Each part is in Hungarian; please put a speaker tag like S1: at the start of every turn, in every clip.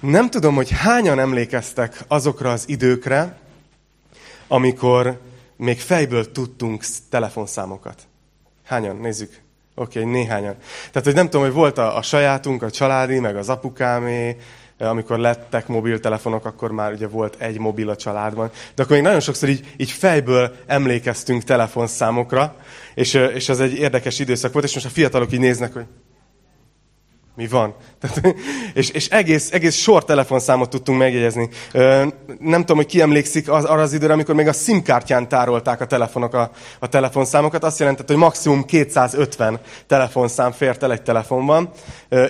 S1: Nem tudom, hogy hányan emlékeztek azokra az időkre, amikor még fejből tudtunk telefonszámokat. Hányan? Nézzük. Oké, okay, néhányan. Tehát, hogy nem tudom, hogy volt a, a sajátunk, a családi, meg az apukámé, amikor lettek mobiltelefonok, akkor már ugye volt egy mobil a családban. De akkor még nagyon sokszor így, így fejből emlékeztünk telefonszámokra, és, és az egy érdekes időszak volt, és most a fiatalok így néznek, hogy mi van? és és egész, egész sor telefonszámot tudtunk megjegyezni. Nem tudom, hogy ki emlékszik az, arra az időre, amikor még a SIM-kártyán tárolták a telefonok a, a telefonszámokat. Azt jelentett, hogy maximum 250 telefonszám fért el egy telefonban.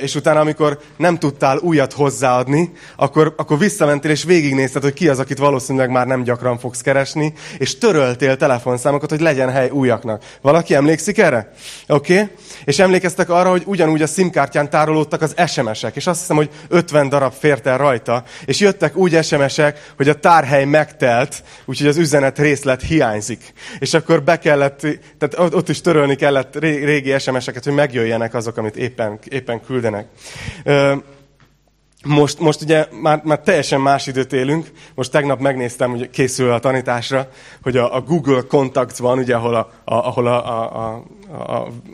S1: És utána, amikor nem tudtál újat hozzáadni, akkor, akkor visszamentél és végignézted, hogy ki az, akit valószínűleg már nem gyakran fogsz keresni, és töröltél telefonszámokat, hogy legyen hely újaknak. Valaki emlékszik erre? Oké? Okay? És emlékeztek arra, hogy ugyanúgy a SIM-kártyán tárolták tárolódtak az SMS-ek, és azt hiszem, hogy 50 darab fért el rajta, és jöttek úgy SMS-ek, hogy a tárhely megtelt, úgyhogy az üzenet részlet hiányzik. És akkor be kellett, tehát ott is törölni kellett régi SMS-eket, hogy megjöjjenek azok, amit éppen, éppen küldenek. Most, most ugye már, már teljesen más időt élünk. Most tegnap megnéztem, hogy készül a tanításra, hogy a, a Google Contacts van, ugye, ahol, a, a, ahol a, a, a,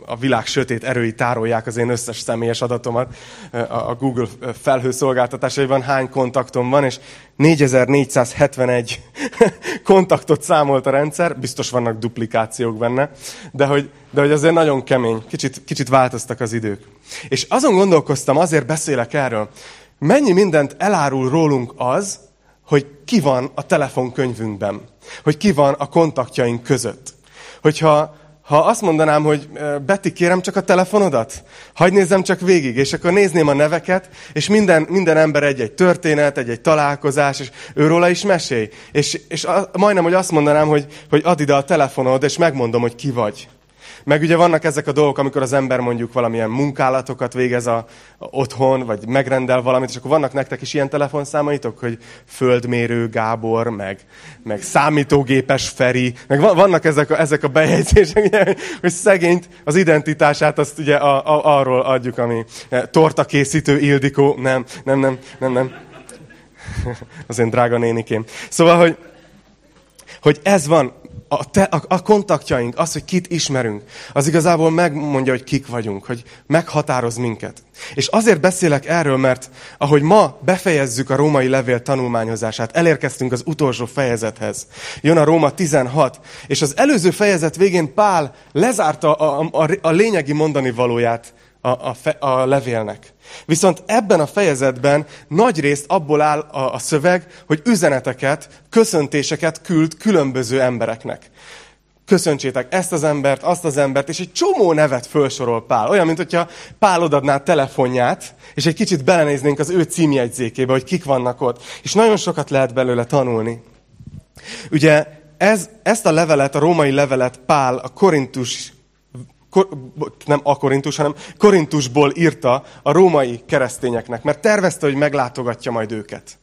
S1: a világ sötét erői tárolják az én összes személyes adatomat. A, a Google felhőszolgáltatásaiban hány kontaktom van, és 4471 kontaktot számolt a rendszer, biztos vannak duplikációk benne, de hogy, de hogy azért nagyon kemény, kicsit, kicsit változtak az idők. És azon gondolkoztam, azért beszélek erről, mennyi mindent elárul rólunk az, hogy ki van a telefonkönyvünkben, hogy ki van a kontaktjaink között. Hogyha ha azt mondanám, hogy Betty, kérem csak a telefonodat, hagyd nézzem csak végig, és akkor nézném a neveket, és minden, minden ember egy-egy történet, egy-egy találkozás, és őróla is mesélj. És, és a, majdnem, hogy azt mondanám, hogy, hogy add ide a telefonod, és megmondom, hogy ki vagy. Meg ugye vannak ezek a dolgok, amikor az ember mondjuk valamilyen munkálatokat végez a, a otthon, vagy megrendel valamit, és akkor vannak nektek is ilyen telefonszámaitok, hogy földmérő Gábor, meg, meg számítógépes Feri, meg vannak ezek a, ezek a bejegyzések, ugye, hogy szegényt, az identitását azt ugye a, a, arról adjuk, ami e, tortakészítő Ildikó, nem, nem, nem, nem, nem. Az én drága nénikém. Szóval, hogy, hogy ez van, a, te, a, a kontaktjaink, az, hogy kit ismerünk, az igazából megmondja, hogy kik vagyunk, hogy meghatároz minket. És azért beszélek erről, mert ahogy ma befejezzük a római levél tanulmányozását, elérkeztünk az utolsó fejezethez. Jön a Róma 16, és az előző fejezet végén Pál lezárta a, a, a lényegi mondani valóját a, a, fe, a levélnek. Viszont ebben a fejezetben nagy részt abból áll a, a szöveg, hogy üzeneteket, köszöntéseket küld különböző embereknek. Köszöntsétek ezt az embert, azt az embert, és egy csomó nevet felsorol Pál. Olyan, mint hogyha Pál odadná telefonját, és egy kicsit belenéznénk az ő címjegyzékébe, hogy kik vannak ott. És nagyon sokat lehet belőle tanulni. Ugye ez, ezt a levelet, a római levelet Pál a Korintus Kor, nem a Korintus, hanem Korintusból írta a római keresztényeknek, mert tervezte, hogy meglátogatja majd őket.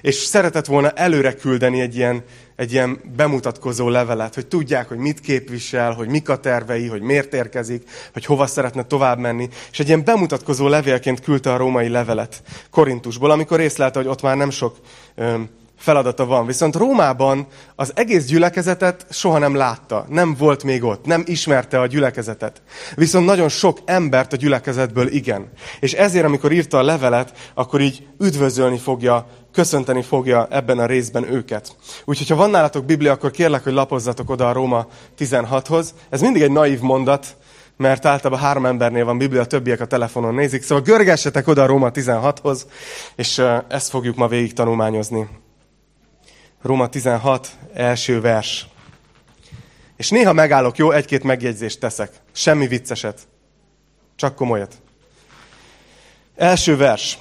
S1: És szeretett volna előre küldeni egy ilyen, egy ilyen bemutatkozó levelet, hogy tudják, hogy mit képvisel, hogy mik a tervei, hogy miért érkezik, hogy hova szeretne tovább menni. És egy ilyen bemutatkozó levélként küldte a római levelet Korintusból, amikor észlelte, hogy ott már nem sok öm, feladata van. Viszont Rómában az egész gyülekezetet soha nem látta, nem volt még ott, nem ismerte a gyülekezetet. Viszont nagyon sok embert a gyülekezetből igen. És ezért, amikor írta a levelet, akkor így üdvözölni fogja, köszönteni fogja ebben a részben őket. Úgyhogy, ha van nálatok Biblia, akkor kérlek, hogy lapozzatok oda a Róma 16-hoz. Ez mindig egy naív mondat, mert általában három embernél van Biblia, többiek a telefonon nézik. Szóval görgessetek oda a Róma 16-hoz, és ezt fogjuk ma végig tanulmányozni. Róma 16, első vers. És néha megállok, jó, egy-két megjegyzést teszek. Semmi vicceset. Csak komolyat. Első vers.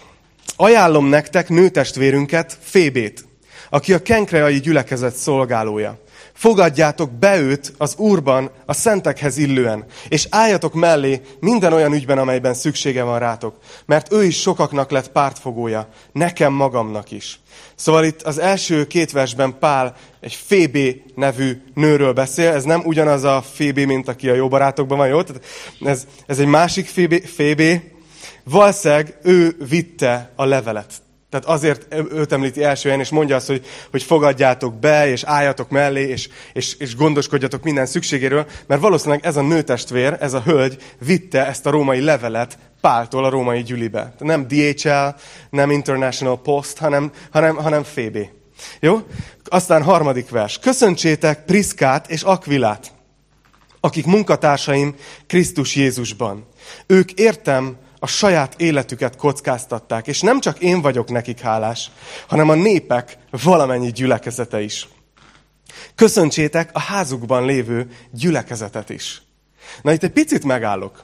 S1: Ajánlom nektek nőtestvérünket, Fébét, aki a kenkreai gyülekezet szolgálója. Fogadjátok be őt az Úrban, a szentekhez illően, és álljatok mellé minden olyan ügyben, amelyben szüksége van rátok, mert ő is sokaknak lett pártfogója, nekem magamnak is. Szóval itt az első két versben Pál egy Fébé nevű nőről beszél, ez nem ugyanaz a Fébé, mint aki a jó barátokban van, jó? Tehát ez, ez egy másik Fébé, Fébé. Valószínűleg ő vitte a levelet Tehát azért őt említi első helyen, és mondja azt, hogy, hogy fogadjátok be, és álljatok mellé, és, és, és gondoskodjatok minden szükségéről, mert valószínűleg ez a nőtestvér, ez a hölgy vitte ezt a római levelet Páltól a római gyülibe. Nem DHL, nem International Post, hanem, hanem, hanem FB. Jó? Aztán harmadik vers. Köszöntsétek Priskát és Akvilát, akik munkatársaim Krisztus Jézusban. Ők értem, a saját életüket kockáztatták, és nem csak én vagyok nekik hálás, hanem a népek valamennyi gyülekezete is. Köszöntsétek a házukban lévő gyülekezetet is. Na itt egy picit megállok.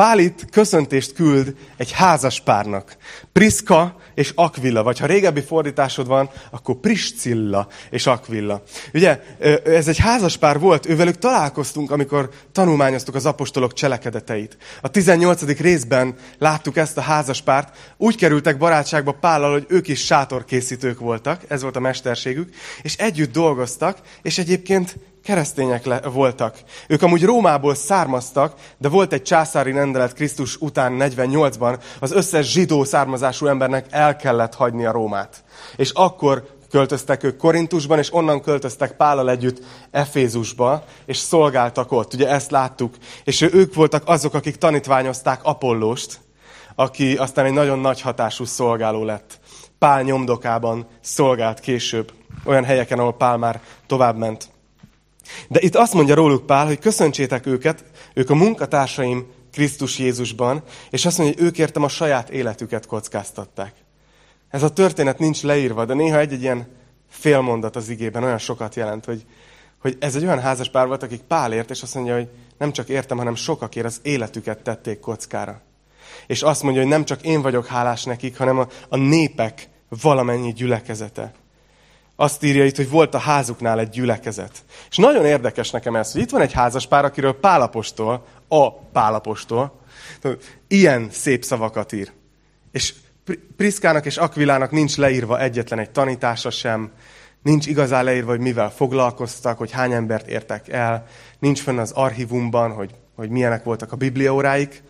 S1: Pál itt köszöntést küld egy házas párnak. Priska és Aquilla, vagy ha régebbi fordításod van, akkor Priscilla és Aquilla. Ugye, ez egy házas pár volt, ővelük találkoztunk, amikor tanulmányoztuk az apostolok cselekedeteit. A 18. részben láttuk ezt a házas párt. Úgy kerültek barátságba Pállal, hogy ők is sátorkészítők voltak, ez volt a mesterségük, és együtt dolgoztak, és egyébként keresztények le, voltak. Ők amúgy Rómából származtak, de volt egy császári rendelet Krisztus után 48-ban, az összes zsidó származású embernek el kellett hagyni a Rómát. És akkor költöztek ők Korintusban, és onnan költöztek Pállal együtt Efézusba, és szolgáltak ott. Ugye ezt láttuk. És ők voltak azok, akik tanítványozták Apollóst, aki aztán egy nagyon nagy hatású szolgáló lett. Pál nyomdokában szolgált később, olyan helyeken, ahol Pál már tovább ment. De itt azt mondja róluk Pál, hogy köszöntsétek őket, ők a munkatársaim Krisztus Jézusban, és azt mondja, hogy ők értem a saját életüket kockáztatták. Ez a történet nincs leírva, de néha egy-egy ilyen félmondat az igében olyan sokat jelent, hogy, hogy ez egy olyan házas pár volt, akik Pál ért, és azt mondja, hogy nem csak értem, hanem sokakért az életüket tették kockára. És azt mondja, hogy nem csak én vagyok hálás nekik, hanem a, a népek valamennyi gyülekezete azt írja itt, hogy volt a házuknál egy gyülekezet. És nagyon érdekes nekem ez, hogy itt van egy házaspár, akiről Pálapostól, a Pálapostól, ilyen szép szavakat ír. És Priszkának és Akvilának nincs leírva egyetlen egy tanítása sem, nincs igazán leírva, hogy mivel foglalkoztak, hogy hány embert értek el, nincs fenn az archívumban, hogy, hogy milyenek voltak a bibliaóráik,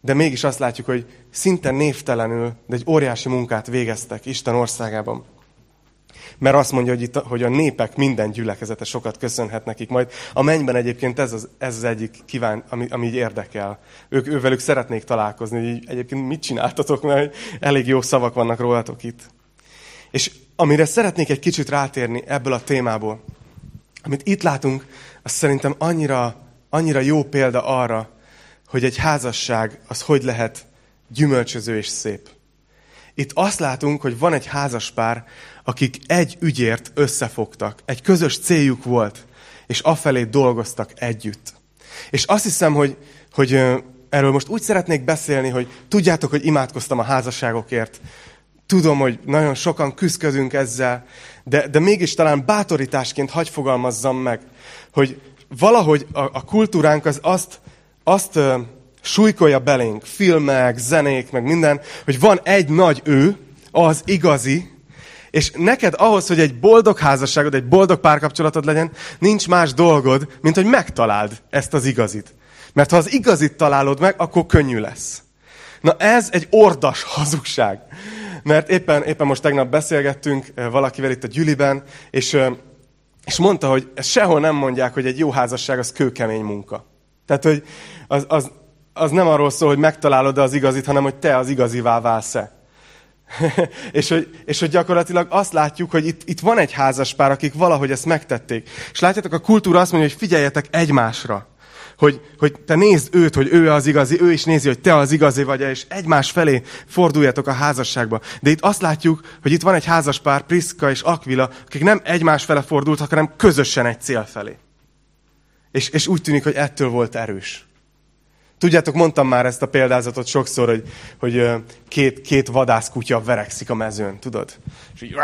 S1: de mégis azt látjuk, hogy szinte névtelenül, de egy óriási munkát végeztek Isten országában. Mert azt mondja, hogy, itt, hogy a népek minden gyülekezete sokat köszönhet nekik majd. A mennyben egyébként ez az, ez az egyik kíván, ami, ami így érdekel. Ők, ővelük szeretnék találkozni, hogy egyébként mit csináltatok, mert elég jó szavak vannak rólatok itt. És amire szeretnék egy kicsit rátérni ebből a témából, amit itt látunk, az szerintem annyira, annyira jó példa arra, hogy egy házasság az hogy lehet gyümölcsöző és szép. Itt azt látunk, hogy van egy házaspár, akik egy ügyért összefogtak. Egy közös céljuk volt, és afelé dolgoztak együtt. És azt hiszem, hogy, hogy erről most úgy szeretnék beszélni, hogy tudjátok, hogy imádkoztam a házasságokért. Tudom, hogy nagyon sokan küzdködünk ezzel, de, de mégis talán bátorításként hagy fogalmazzam meg, hogy valahogy a, a kultúránk az azt, azt súlykolja belénk, filmek, zenék, meg minden, hogy van egy nagy ő, az igazi, és neked ahhoz, hogy egy boldog házasságod, egy boldog párkapcsolatod legyen, nincs más dolgod, mint hogy megtaláld ezt az igazit. Mert ha az igazit találod meg, akkor könnyű lesz. Na ez egy ordas hazugság. Mert éppen, éppen most tegnap beszélgettünk eh, valakivel itt a gyüliben, és, eh, és mondta, hogy sehol nem mondják, hogy egy jó házasság az kőkemény munka. Tehát, hogy az, az, az nem arról szól, hogy megtalálod az igazit, hanem hogy te az igazivá válsz-e. és, hogy, és hogy gyakorlatilag azt látjuk, hogy itt, itt van egy házaspár, akik valahogy ezt megtették. És látjátok, a kultúra azt mondja, hogy figyeljetek egymásra. Hogy, hogy te nézd őt, hogy ő az igazi, ő is nézi, hogy te az igazi vagy, és egymás felé forduljatok a házasságba. De itt azt látjuk, hogy itt van egy házaspár, Priska és Aquila, akik nem egymás fele fordultak, hanem közösen egy cél felé. És, és úgy tűnik, hogy ettől volt erős. Tudjátok, mondtam már ezt a példázatot sokszor, hogy, hogy két, két vadászkutya verekszik a mezőn, tudod? És így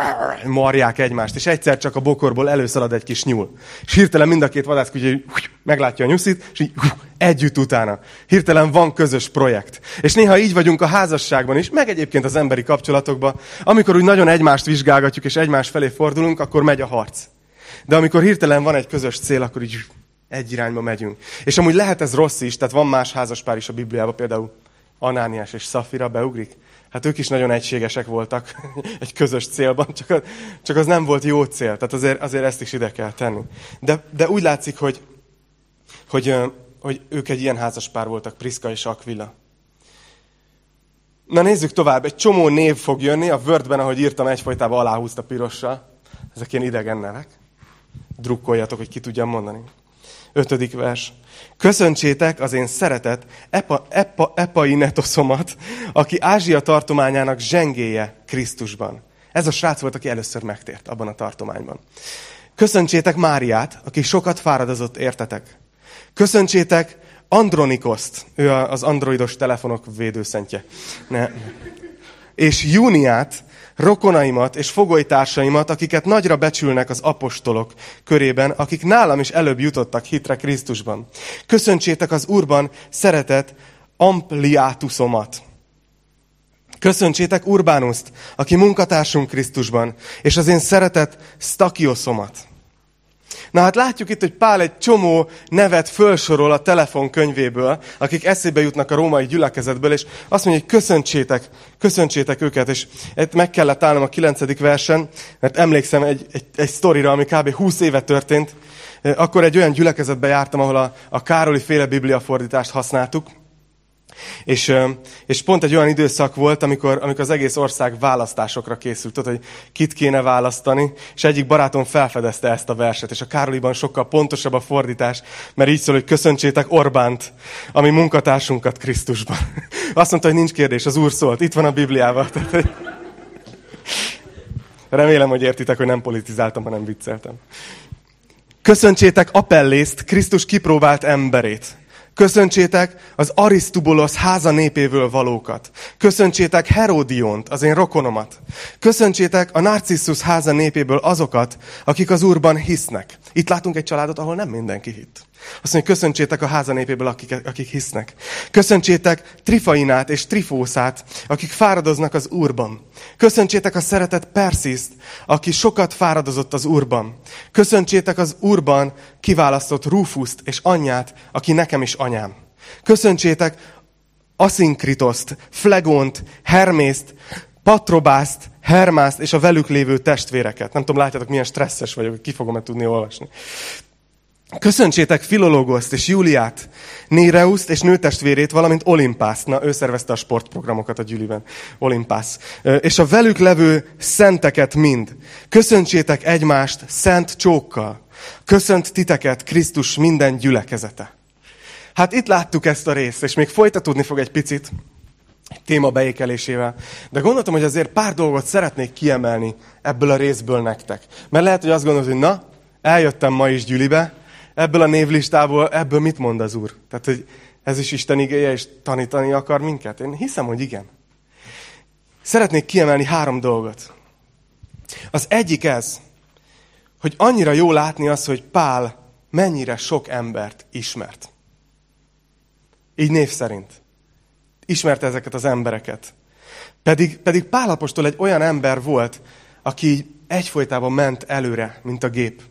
S1: marják egymást, és egyszer csak a bokorból előszalad egy kis nyúl. És hirtelen mind a két vadászkutya meglátja a nyuszit, és így együtt utána. Hirtelen van közös projekt. És néha így vagyunk a házasságban is, meg egyébként az emberi kapcsolatokban. Amikor úgy nagyon egymást vizsgálgatjuk, és egymás felé fordulunk, akkor megy a harc. De amikor hirtelen van egy közös cél, akkor így egy irányba megyünk. És amúgy lehet ez rossz is, tehát van más házaspár is a Bibliában, például Anániás és Szafira beugrik? Hát ők is nagyon egységesek voltak egy közös célban, csak az, csak az nem volt jó cél. Tehát azért, azért ezt is ide kell tenni. De, de úgy látszik, hogy, hogy, hogy ők egy ilyen házas pár voltak, Priska és Aquila. Na nézzük tovább, egy csomó név fog jönni, a Wordben, ahogy írtam, egyfolytában aláhúzta pirossal. Ezek ilyen idegen nevek. Drukkoljatok, hogy ki tudjam mondani. Ötödik vers. Köszöntsétek az én szeretet epa, epa, epai netoszomat, aki Ázsia tartományának zsengéje Krisztusban. Ez a srác volt, aki először megtért abban a tartományban. Köszöntsétek Máriát, aki sokat fáradozott értetek. Köszöntsétek Andronikoszt, ő az androidos telefonok védőszentje. Ne. És Júniát, rokonaimat és fogolytársaimat, akiket nagyra becsülnek az apostolok körében, akik nálam is előbb jutottak hitre Krisztusban. Köszöntsétek az Úrban szeretett Ampliátusomat. Köszöntsétek Urbánuszt, aki munkatársunk Krisztusban, és az én szeretett Stakioszomat. Na hát látjuk itt, hogy Pál egy csomó nevet fölsorol a telefonkönyvéből, akik eszébe jutnak a római gyülekezetből, és azt mondja, hogy köszöntsétek, köszöntsétek őket. És meg kellett állnom a kilencedik versen, mert emlékszem egy, egy, egy sztorira, ami kb. 20 éve történt. Akkor egy olyan gyülekezetbe jártam, ahol a, a Károli féle bibliafordítást használtuk, és, és pont egy olyan időszak volt, amikor, amikor az egész ország választásokra készült, tudod, hogy kit kéne választani, és egyik barátom felfedezte ezt a verset, és a Károliban sokkal pontosabb a fordítás, mert így szól, hogy köszöntsétek Orbánt, ami munkatársunkat Krisztusban. Azt mondta, hogy nincs kérdés, az Úr szólt, itt van a Bibliában. Remélem, hogy értitek, hogy nem politizáltam, hanem vicceltem. Köszöntsétek Apellészt, Krisztus kipróbált emberét. Köszöntsétek az Arisztubulosz háza népéből valókat. Köszöntsétek Herodiont, az én rokonomat. Köszöntsétek a Narcissus háza népéből azokat, akik az Úrban hisznek. Itt látunk egy családot, ahol nem mindenki hitt. Azt mondja, köszöntsétek a háza népéből, akik, akik hisznek. Köszöntsétek Trifainát és Trifószát, akik fáradoznak az Úrban. Köszöntsétek a szeretett Persziszt, aki sokat fáradozott az Úrban. Köszöntsétek az Úrban kiválasztott Rufuszt és anyját, aki nekem is anyám. Köszöntsétek Aszinkritoszt, Flegont, Hermészt, Patrobászt, Hermászt és a velük lévő testvéreket. Nem tudom, látjátok, milyen stresszes vagyok, ki fogom-e tudni olvasni. Köszöntsétek Filológoszt és Júliát, Néreuszt és nőtestvérét, valamint Olimpászt. Na, ő szervezte a sportprogramokat a gyűliben. Olimpász. És a velük levő szenteket mind. Köszöntsétek egymást szent csókkal. Köszönt titeket Krisztus minden gyülekezete. Hát itt láttuk ezt a részt, és még folytatódni fog egy picit téma beékelésével. De gondoltam, hogy azért pár dolgot szeretnék kiemelni ebből a részből nektek. Mert lehet, hogy azt gondolod, hogy na, eljöttem ma is gyülibe, ebből a névlistából, ebből mit mond az Úr? Tehát, hogy ez is Isten igéje, és tanítani akar minket? Én hiszem, hogy igen. Szeretnék kiemelni három dolgot. Az egyik ez, hogy annyira jó látni az, hogy Pál mennyire sok embert ismert. Így név szerint. Ismerte ezeket az embereket. Pedig, pedig Pál apostol egy olyan ember volt, aki egyfolytában ment előre, mint a gép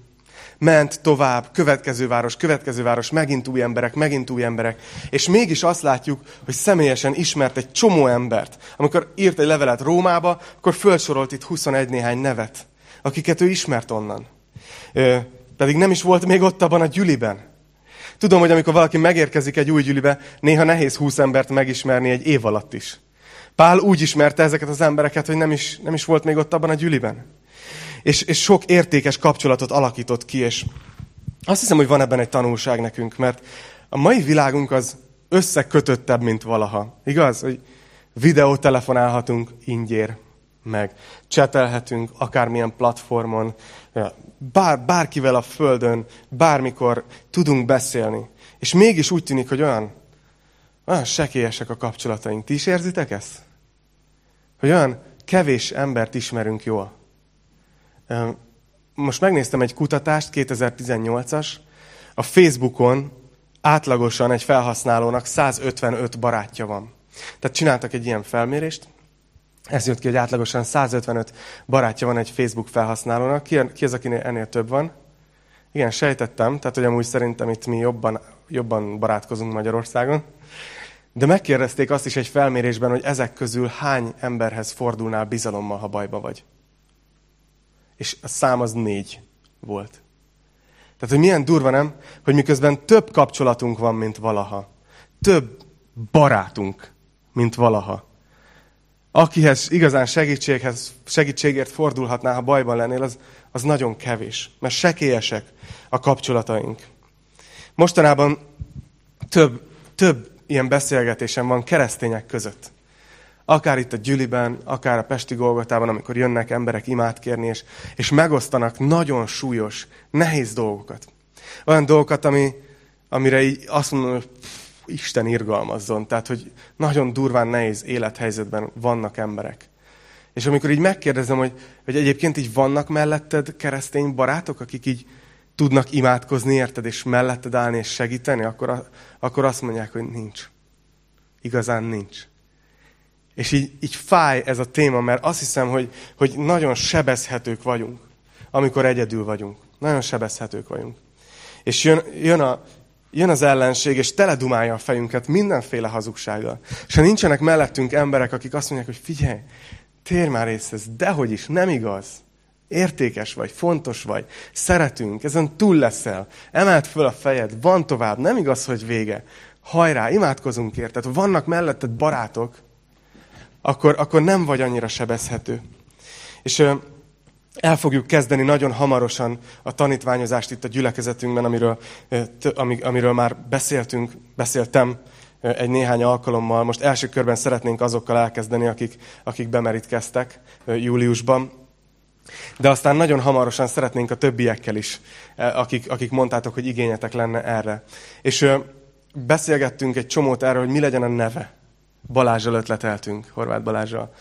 S1: ment tovább, következő város, következő város, megint új emberek, megint új emberek. És mégis azt látjuk, hogy személyesen ismert egy csomó embert. Amikor írt egy levelet Rómába, akkor felsorolt itt 21 néhány nevet, akiket ő ismert onnan. Ö, pedig nem is volt még ott abban a gyüliben. Tudom, hogy amikor valaki megérkezik egy új gyülibe, néha nehéz 20 embert megismerni egy év alatt is. Pál úgy ismerte ezeket az embereket, hogy nem is, nem is volt még ott abban a gyüliben és, és sok értékes kapcsolatot alakított ki, és azt hiszem, hogy van ebben egy tanulság nekünk, mert a mai világunk az összekötöttebb, mint valaha. Igaz? Hogy videótelefonálhatunk ingyér, meg csetelhetünk akármilyen platformon, bár, bárkivel a földön, bármikor tudunk beszélni. És mégis úgy tűnik, hogy olyan, olyan sekélyesek a kapcsolataink. Ti is érzitek ezt? Hogy olyan kevés embert ismerünk jól. Most megnéztem egy kutatást, 2018-as. A Facebookon átlagosan egy felhasználónak 155 barátja van. Tehát csináltak egy ilyen felmérést, ez jött ki, hogy átlagosan 155 barátja van egy Facebook felhasználónak. Ki, ki az, akinél ennél több van? Igen, sejtettem, tehát hogy amúgy szerintem itt mi jobban, jobban barátkozunk Magyarországon. De megkérdezték azt is egy felmérésben, hogy ezek közül hány emberhez fordulnál bizalommal, ha bajba vagy. És a szám az négy volt. Tehát, hogy milyen durva nem, hogy miközben több kapcsolatunk van, mint valaha. Több barátunk, mint valaha. Akihez igazán segítséghez, segítségért fordulhatnál, ha bajban lennél, az, az nagyon kevés. Mert sekélyesek a kapcsolataink. Mostanában több, több ilyen beszélgetésem van keresztények között. Akár itt a Gyüliben, akár a Pesti Golgotában, amikor jönnek emberek imát kérni, és, és megosztanak nagyon súlyos, nehéz dolgokat. Olyan dolgokat, ami, amire így azt mondom, hogy Isten irgalmazzon. Tehát, hogy nagyon durván nehéz élethelyzetben vannak emberek. És amikor így megkérdezem, hogy, hogy egyébként így vannak melletted keresztény barátok, akik így tudnak imádkozni, érted, és melletted állni és segíteni, akkor, akkor azt mondják, hogy nincs. Igazán nincs. És így, így fáj ez a téma, mert azt hiszem, hogy, hogy nagyon sebezhetők vagyunk, amikor egyedül vagyunk. Nagyon sebezhetők vagyunk. És jön, jön, a, jön az ellenség, és teledumálja a fejünket mindenféle hazugsággal. És ha nincsenek mellettünk emberek, akik azt mondják, hogy figyelj, térj már észre, ez dehogy is, nem igaz. Értékes vagy, fontos vagy, szeretünk, ezen túl leszel, emelt föl a fejed, van tovább, nem igaz, hogy vége. Hajrá, imádkozunk érted, vannak melletted barátok, akkor, akkor nem vagy annyira sebezhető. És el fogjuk kezdeni nagyon hamarosan a tanítványozást itt a gyülekezetünkben, amiről, amiről már beszéltünk, beszéltem egy néhány alkalommal. Most első körben szeretnénk azokkal elkezdeni, akik, akik bemerítkeztek júliusban. De aztán nagyon hamarosan szeretnénk a többiekkel is, akik, akik mondtátok, hogy igényetek lenne erre. És beszélgettünk egy csomót erről, hogy mi legyen a neve Balázsral ötleteltünk, Horváth Balázsral.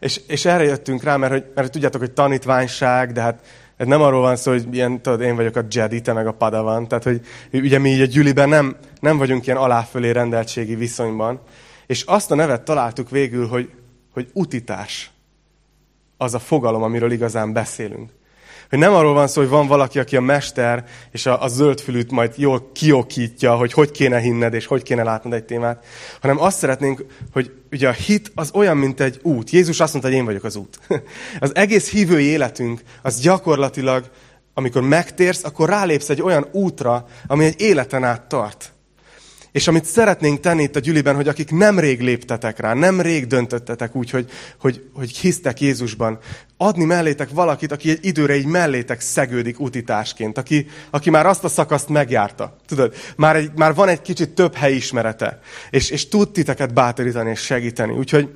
S1: És, és erre jöttünk rá, mert, hogy, mert tudjátok, hogy tanítványság, de hát ez nem arról van szó, hogy ilyen, tudod, én vagyok a Jedi, te meg a Padawan. Tehát, hogy ugye mi így a gyüliben nem, nem vagyunk ilyen aláfölé rendeltségi viszonyban. És azt a nevet találtuk végül, hogy, hogy utitás. Az a fogalom, amiről igazán beszélünk. Hogy nem arról van szó, hogy van valaki, aki a mester, és a, a zöldfülűt majd jól kiokítja, hogy hogy kéne hinned, és hogy kéne látnod egy témát, hanem azt szeretnénk, hogy ugye a hit az olyan, mint egy út. Jézus azt mondta, hogy én vagyok az út. Az egész hívői életünk, az gyakorlatilag, amikor megtérsz, akkor rálépsz egy olyan útra, ami egy életen át tart. És amit szeretnénk tenni itt a gyüliben, hogy akik nem rég léptetek rá, nem rég döntöttetek úgy, hogy, hogy, hogy hisztek Jézusban, adni mellétek valakit, aki egy időre így mellétek szegődik utitásként, aki, aki már azt a szakaszt megjárta. Tudod, már, egy, már van egy kicsit több helyismerete, és, és tud titeket bátorítani és segíteni. Úgyhogy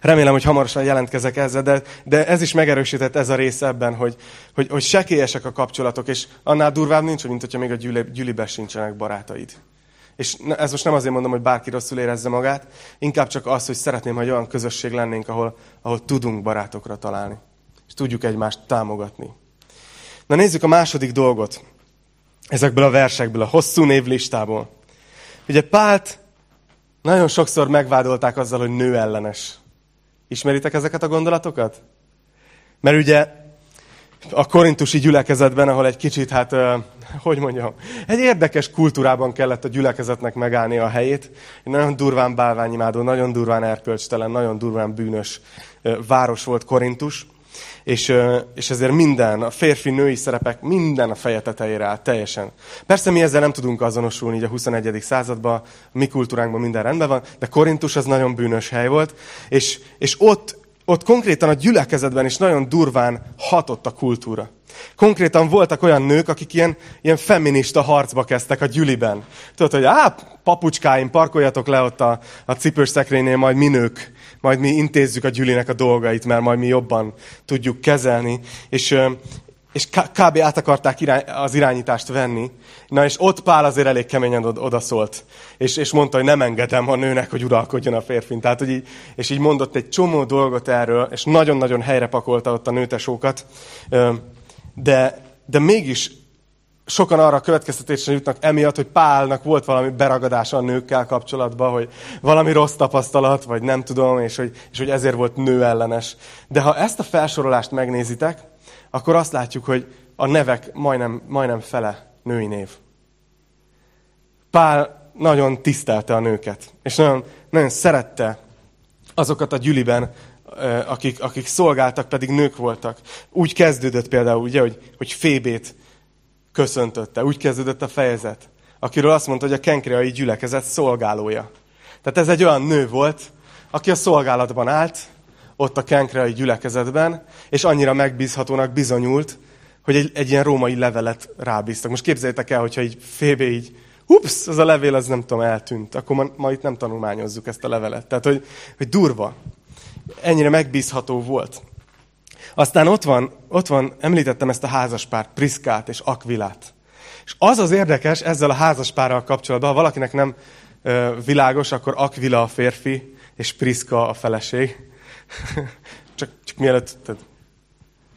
S1: remélem, hogy hamarosan jelentkezek ezzel, de, de ez is megerősített ez a rész ebben, hogy, hogy, hogy sekélyesek a kapcsolatok, és annál durvább nincs, mint hogyha még a gyüli, gyülibe sincsenek barátaid. És ez most nem azért mondom, hogy bárki rosszul érezze magát, inkább csak az, hogy szeretném, hogy olyan közösség lennénk, ahol, ahol tudunk barátokra találni. És tudjuk egymást támogatni. Na nézzük a második dolgot. Ezekből a versekből, a hosszú névlistából. Ugye Pált nagyon sokszor megvádolták azzal, hogy nő ellenes. Ismeritek ezeket a gondolatokat? Mert ugye a korintusi gyülekezetben, ahol egy kicsit, hát, hogy mondjam, egy érdekes kultúrában kellett a gyülekezetnek megállni a helyét. Egy nagyon durván bálványimádó, nagyon durván erkölcstelen, nagyon durván bűnös város volt Korintus. És, és ezért minden, a férfi-női szerepek, minden a feje tetejére áll, teljesen. Persze mi ezzel nem tudunk azonosulni így a 21. században, a mi kultúránkban minden rendben van, de Korintus az nagyon bűnös hely volt, és, és ott ott konkrétan a gyülekezetben is nagyon durván hatott a kultúra. Konkrétan voltak olyan nők, akik ilyen, ilyen feminista harcba kezdtek a gyüliben. Tudod, hogy á, papucskáim, parkoljatok le ott a, a cipős szekrénynél, majd mi nők, majd mi intézzük a gyülinek a dolgait, mert majd mi jobban tudjuk kezelni. És, és kb. át akarták az irányítást venni. Na és ott Pál azért elég keményen odaszólt. És, és mondta, hogy nem engedem a nőnek, hogy uralkodjon a férfin. Tehát, hogy így, és így mondott egy csomó dolgot erről, és nagyon-nagyon helyre pakolta ott a nőtesókat. De, de mégis sokan arra a következtetésre jutnak emiatt, hogy Pálnak volt valami beragadása a nőkkel kapcsolatban, hogy valami rossz tapasztalat, vagy nem tudom, és hogy, és hogy ezért volt nő ellenes. De ha ezt a felsorolást megnézitek, akkor azt látjuk, hogy a nevek majdnem, majdnem fele női név. Pál nagyon tisztelte a nőket, és nagyon, nagyon szerette azokat a gyüliben, akik, akik szolgáltak, pedig nők voltak. Úgy kezdődött például, ugye, hogy, hogy Fébét köszöntötte. Úgy kezdődött a fejezet, akiről azt mondta, hogy a kenkreai gyülekezet szolgálója. Tehát ez egy olyan nő volt, aki a szolgálatban állt, ott a kenkreai gyülekezetben, és annyira megbízhatónak bizonyult, hogy egy, egy ilyen római levelet rábíztak. Most képzeljétek el, hogyha így Fébé így, ups, az a levél, az nem tudom, eltűnt. Akkor ma, ma itt nem tanulmányozzuk ezt a levelet. Tehát, hogy, hogy durva. Ennyire megbízható volt. Aztán ott van, ott van, említettem ezt a házaspárt, Priszkát és Akvilát. És az az érdekes ezzel a házaspárral kapcsolatban, ha valakinek nem ö, világos, akkor Akvila a férfi, és Priszka a feleség. csak, csak mielőtt, tehát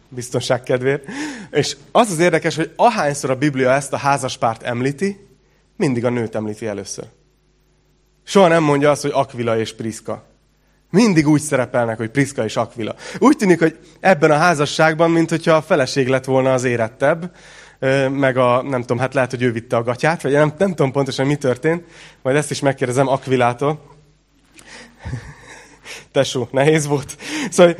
S1: biztonság kedvéért. És az az érdekes, hogy ahányszor a Biblia ezt a házaspárt említi, mindig a nőt említi először. Soha nem mondja azt, hogy Akvila és Priszka. Mindig úgy szerepelnek, hogy Priszka és Akvila. Úgy tűnik, hogy ebben a házasságban, mint hogyha a feleség lett volna az érettebb, meg a, nem tudom, hát lehet, hogy ő vitte a gatyát, vagy nem, nem tudom pontosan, mi történt. Majd ezt is megkérdezem Akvilától. Tesó, nehéz volt. Szóval,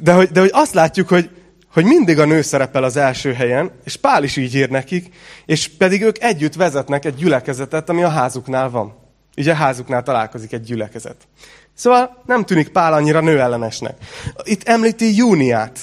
S1: de hogy, de hogy azt látjuk, hogy, hogy mindig a nő szerepel az első helyen, és Pál is így ír nekik, és pedig ők együtt vezetnek egy gyülekezetet, ami a házuknál van. Ugye a házuknál találkozik egy gyülekezet. Szóval nem tűnik Pál annyira nőellenesnek. Itt említi Júniát,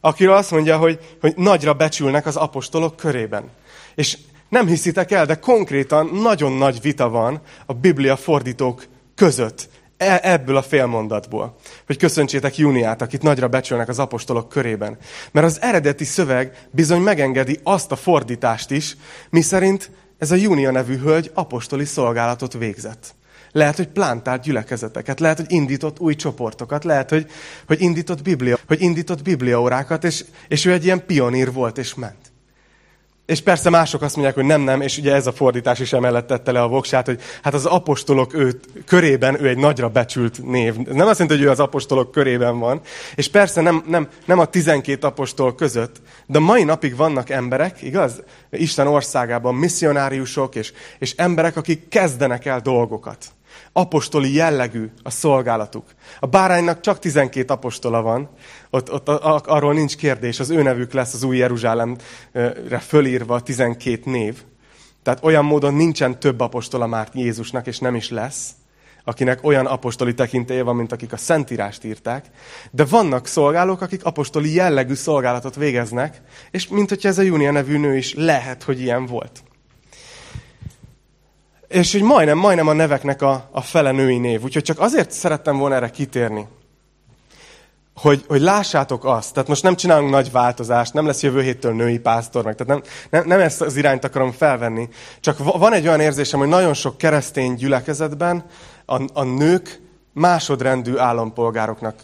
S1: akiről azt mondja, hogy, hogy nagyra becsülnek az apostolok körében. És nem hiszitek el, de konkrétan nagyon nagy vita van a Biblia fordítók között ebből a félmondatból, hogy köszöntsétek Júniát, akit nagyra becsülnek az apostolok körében. Mert az eredeti szöveg bizony megengedi azt a fordítást is, miszerint ez a Júnia nevű hölgy apostoli szolgálatot végzett. Lehet, hogy plántált gyülekezeteket, lehet, hogy indított új csoportokat, lehet, hogy, hogy indított biblia, hogy indított bibliaórákat, és, és ő egy ilyen pionír volt, és ment. És persze mások azt mondják, hogy nem, nem, és ugye ez a fordítás is emellett tette le a voksát, hogy hát az apostolok őt, körében ő egy nagyra becsült név. Nem azt jelenti, hogy ő az apostolok körében van. És persze nem, nem, nem a tizenkét apostol között, de mai napig vannak emberek, igaz? Isten országában misszionáriusok és, és emberek, akik kezdenek el dolgokat apostoli jellegű a szolgálatuk. A báránynak csak 12 apostola van, ott, ott arról nincs kérdés, az ő nevük lesz az új Jeruzsálemre fölírva a 12 név. Tehát olyan módon nincsen több apostola már Jézusnak, és nem is lesz, akinek olyan apostoli tekintélye van, mint akik a Szentírást írták, de vannak szolgálók, akik apostoli jellegű szolgálatot végeznek, és mint hogyha ez a Júnia nevű nő is lehet, hogy ilyen volt. És hogy majdnem, majdnem a neveknek a, a fele női név. Úgyhogy csak azért szerettem volna erre kitérni, hogy, hogy lássátok azt. Tehát most nem csinálunk nagy változást, nem lesz jövő héttől női pásztor, meg. Tehát nem, nem, nem ezt az irányt akarom felvenni. Csak van egy olyan érzésem, hogy nagyon sok keresztény gyülekezetben a, a nők másodrendű állampolgároknak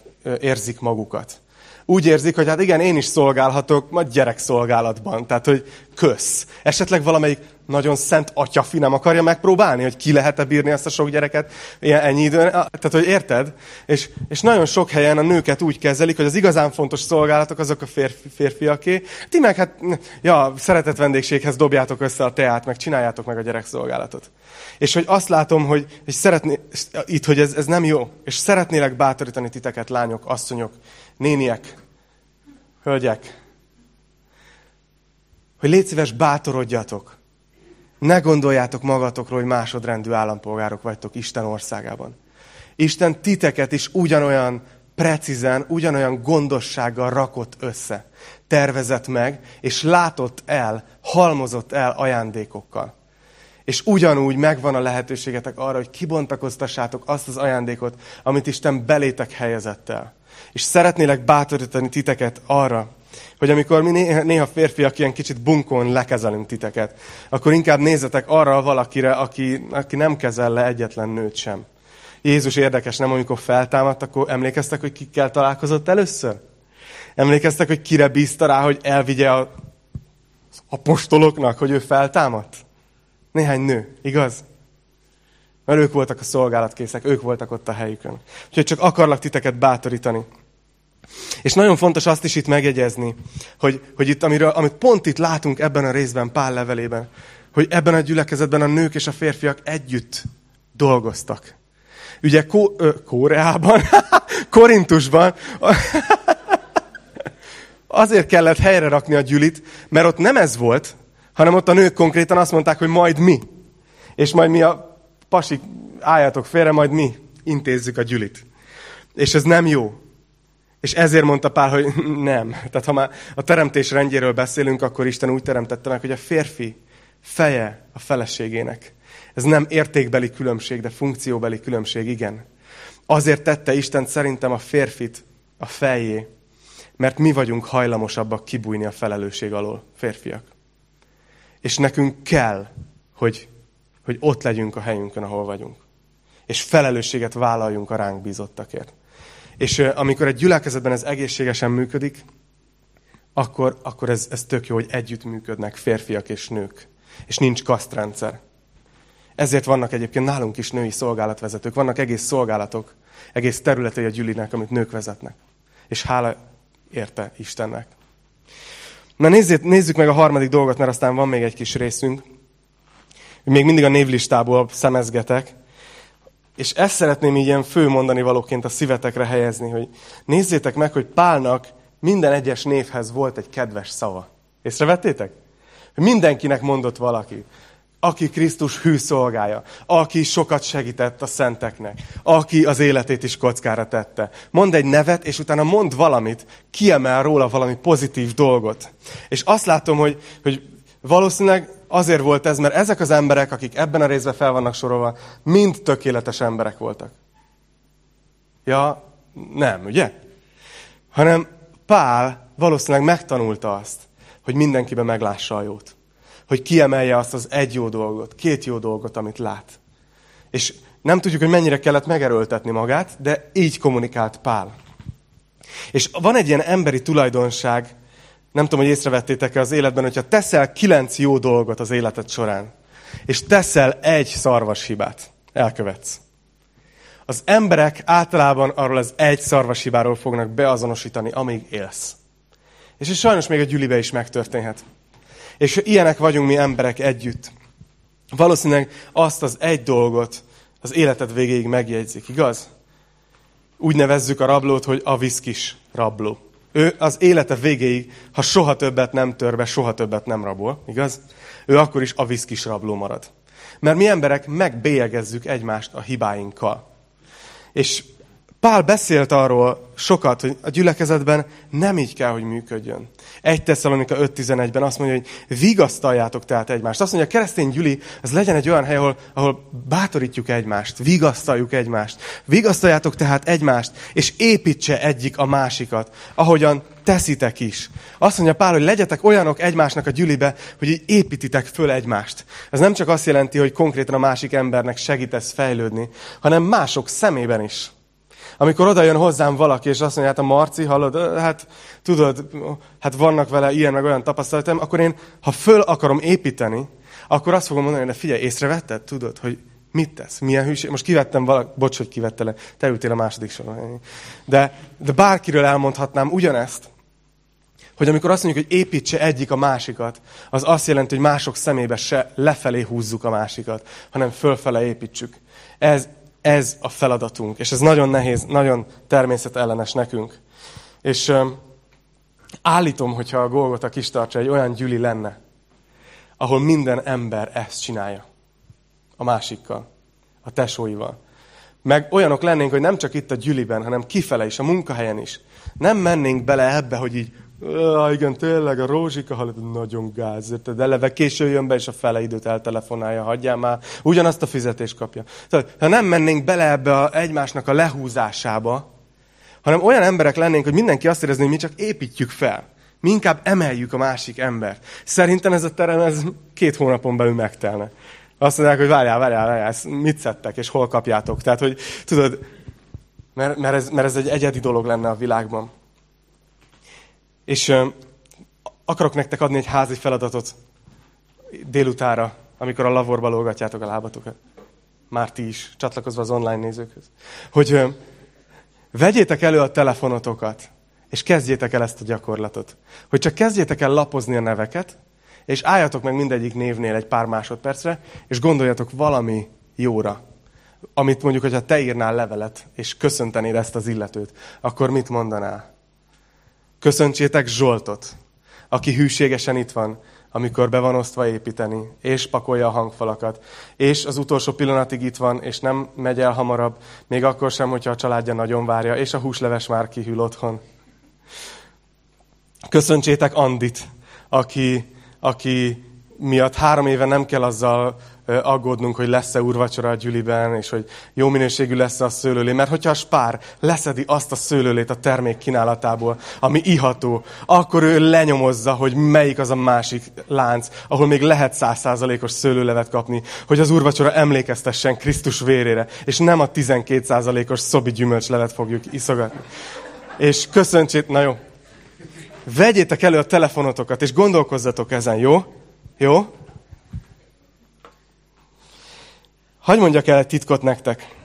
S1: érzik magukat úgy érzik, hogy hát igen, én is szolgálhatok, majd gyerekszolgálatban. Tehát, hogy kösz. Esetleg valamelyik nagyon szent atyafi nem akarja megpróbálni, hogy ki lehet-e bírni ezt a sok gyereket ilyen ennyi időn. Tehát, hogy érted? És, és nagyon sok helyen a nőket úgy kezelik, hogy az igazán fontos szolgálatok azok a férfi, férfiaké. Ti meg hát, ja, szeretett vendégséghez dobjátok össze a teát, meg csináljátok meg a gyerekszolgálatot. És hogy azt látom, hogy, hogy szeretné, itt, hogy ez, ez nem jó. És szeretnélek bátorítani titeket, lányok, asszonyok, néniek, hölgyek, hogy légy szíves, bátorodjatok. Ne gondoljátok magatokról, hogy másodrendű állampolgárok vagytok Isten országában. Isten titeket is ugyanolyan precízen, ugyanolyan gondossággal rakott össze, tervezett meg, és látott el, halmozott el ajándékokkal. És ugyanúgy megvan a lehetőségetek arra, hogy kibontakoztassátok azt az ajándékot, amit Isten belétek helyezett el. És szeretnélek bátorítani titeket arra, hogy amikor mi néha, néha férfiak ilyen kicsit bunkon lekezelünk titeket, akkor inkább nézzetek arra valakire, aki, aki nem kezel le egyetlen nőt sem. Jézus érdekes, nem amikor feltámadt, akkor emlékeztek, hogy kikkel találkozott először? Emlékeztek, hogy kire bízta rá, hogy elvigye a apostoloknak, hogy ő feltámadt? Néhány nő, igaz? Mert ők voltak a szolgálatkészek, ők voltak ott a helyükön. Úgyhogy csak akarlak titeket bátorítani. És nagyon fontos azt is itt megjegyezni, hogy, hogy itt, amiről, amit pont itt látunk ebben a részben, Pál levelében, hogy ebben a gyülekezetben a nők és a férfiak együtt dolgoztak. Ugye Kó- ö, Kóreában, Korintusban azért kellett helyre rakni a gyülit, mert ott nem ez volt, hanem ott a nők konkrétan azt mondták, hogy majd mi. És majd mi a pasik, álljatok félre, majd mi intézzük a gyülit. És ez nem jó. És ezért mondta Pál, hogy nem. Tehát ha már a teremtés rendjéről beszélünk, akkor Isten úgy teremtette meg, hogy a férfi feje a feleségének. Ez nem értékbeli különbség, de funkcióbeli különbség, igen. Azért tette Isten szerintem a férfit a fejé, mert mi vagyunk hajlamosabbak kibújni a felelősség alól, férfiak. És nekünk kell, hogy, hogy ott legyünk a helyünkön, ahol vagyunk. És felelősséget vállaljunk a ránk bízottakért. És amikor egy gyülekezetben ez egészségesen működik, akkor, akkor ez, ez tök jó, hogy együtt működnek férfiak és nők. És nincs kasztrendszer. Ezért vannak egyébként nálunk is női szolgálatvezetők, vannak egész szolgálatok, egész területei a gyülinek, amit nők vezetnek. És hála érte Istennek. Na nézzét, nézzük meg a harmadik dolgot, mert aztán van még egy kis részünk. Még mindig a névlistából szemezgetek. És ezt szeretném így ilyen fő mondani valóként a szívetekre helyezni, hogy nézzétek meg, hogy Pálnak minden egyes névhez volt egy kedves szava. Észrevettétek? Mindenkinek mondott valaki aki Krisztus hű szolgája, aki sokat segített a szenteknek, aki az életét is kockára tette. Mond egy nevet, és utána mond valamit, kiemel róla valami pozitív dolgot. És azt látom, hogy, hogy valószínűleg azért volt ez, mert ezek az emberek, akik ebben a részben fel vannak sorolva, mind tökéletes emberek voltak. Ja, nem, ugye? Hanem Pál valószínűleg megtanulta azt, hogy mindenkiben meglássa a jót hogy kiemelje azt az egy jó dolgot, két jó dolgot, amit lát. És nem tudjuk, hogy mennyire kellett megerőltetni magát, de így kommunikált Pál. És van egy ilyen emberi tulajdonság, nem tudom, hogy észrevettétek-e az életben, hogyha teszel kilenc jó dolgot az életed során, és teszel egy szarvas hibát, elkövetsz. Az emberek általában arról az egy szarvas hibáról fognak beazonosítani, amíg élsz. És ez sajnos még a gyülibe is megtörténhet. És ilyenek vagyunk mi emberek együtt. Valószínűleg azt az egy dolgot az életed végéig megjegyzik, igaz? Úgy nevezzük a rablót, hogy a viszkis rabló. Ő az élete végéig, ha soha többet nem törve, soha többet nem rabol, igaz? Ő akkor is a viszkis rabló marad. Mert mi emberek megbélyegezzük egymást a hibáinkkal. És Pál beszélt arról sokat, hogy a gyülekezetben nem így kell, hogy működjön. Egy Tesszalonika 5.11-ben azt mondja, hogy vigasztaljátok tehát egymást. Azt mondja, a keresztény gyüli, az legyen egy olyan hely, ahol, ahol bátorítjuk egymást, vigasztaljuk egymást. Vigasztaljátok tehát egymást, és építse egyik a másikat, ahogyan teszitek is. Azt mondja Pál, hogy legyetek olyanok egymásnak a gyülibe, hogy így építitek föl egymást. Ez nem csak azt jelenti, hogy konkrétan a másik embernek segítesz fejlődni, hanem mások szemében is. Amikor oda jön hozzám valaki, és azt mondja, hát a Marci, hallod, hát tudod, hát vannak vele ilyen meg olyan tapasztalatom, akkor én, ha föl akarom építeni, akkor azt fogom mondani, de figyelj, észrevetted, tudod, hogy mit tesz, milyen hűség. Most kivettem valaki, bocs, hogy kivette le, te ültél a második soron. De, de bárkiről elmondhatnám ugyanezt, hogy amikor azt mondjuk, hogy építse egyik a másikat, az azt jelenti, hogy mások szemébe se lefelé húzzuk a másikat, hanem fölfele építsük. Ez ez a feladatunk, és ez nagyon nehéz, nagyon természetellenes nekünk. És um, állítom, hogyha a Golgota kistartsa egy olyan gyüli lenne, ahol minden ember ezt csinálja. A másikkal, a tesóival. Meg olyanok lennénk, hogy nem csak itt a gyüliben, hanem kifele is, a munkahelyen is. Nem mennénk bele ebbe, hogy így Ah, igen, tényleg, a Rózsika halad, nagyon gáz, de eleve késő jön be, és a fele időt eltelefonálja, hagyjál már, ugyanazt a fizetést kapja. Tehát, ha nem mennénk bele ebbe a, egymásnak a lehúzásába, hanem olyan emberek lennénk, hogy mindenki azt érezni, hogy mi csak építjük fel. Mi inkább emeljük a másik embert. Szerintem ez a terem ez két hónapon belül megtelne. Azt mondják, hogy várjál, várjál, várjál, mit szedtek, és hol kapjátok. Tehát, hogy tudod, mert, mert, ez, mert ez egy egyedi dolog lenne a világban. És akarok nektek adni egy házi feladatot délutára, amikor a lavorba lógatjátok a lábatokat. Már ti is, csatlakozva az online nézőkhöz. Hogy vegyétek elő a telefonotokat, és kezdjétek el ezt a gyakorlatot. Hogy csak kezdjétek el lapozni a neveket, És álljatok meg mindegyik névnél egy pár másodpercre, és gondoljatok valami jóra. Amit mondjuk, hogyha te írnál levelet, és köszöntenéd ezt az illetőt, akkor mit mondanál? Köszöntsétek Zsoltot, aki hűségesen itt van, amikor be van osztva építeni, és pakolja a hangfalakat, és az utolsó pillanatig itt van, és nem megy el hamarabb, még akkor sem, hogyha a családja nagyon várja, és a húsleves már kihűl otthon. Köszöntsétek Andit, aki, aki miatt három éve nem kell azzal aggódnunk, hogy lesz-e úrvacsora a gyüliben, és hogy jó minőségű lesz a szőlőlé. Mert hogyha a spár leszedi azt a szőlőlét a termék kínálatából, ami iható, akkor ő lenyomozza, hogy melyik az a másik lánc, ahol még lehet százszázalékos szőlőlevet kapni, hogy az úrvacsora emlékeztessen Krisztus vérére, és nem a 12 százalékos szobi gyümölcslevet fogjuk iszogatni. És köszöntsét, na jó, vegyétek elő a telefonotokat, és gondolkozzatok ezen, jó? Jó? Hagy mondjak el egy titkot nektek.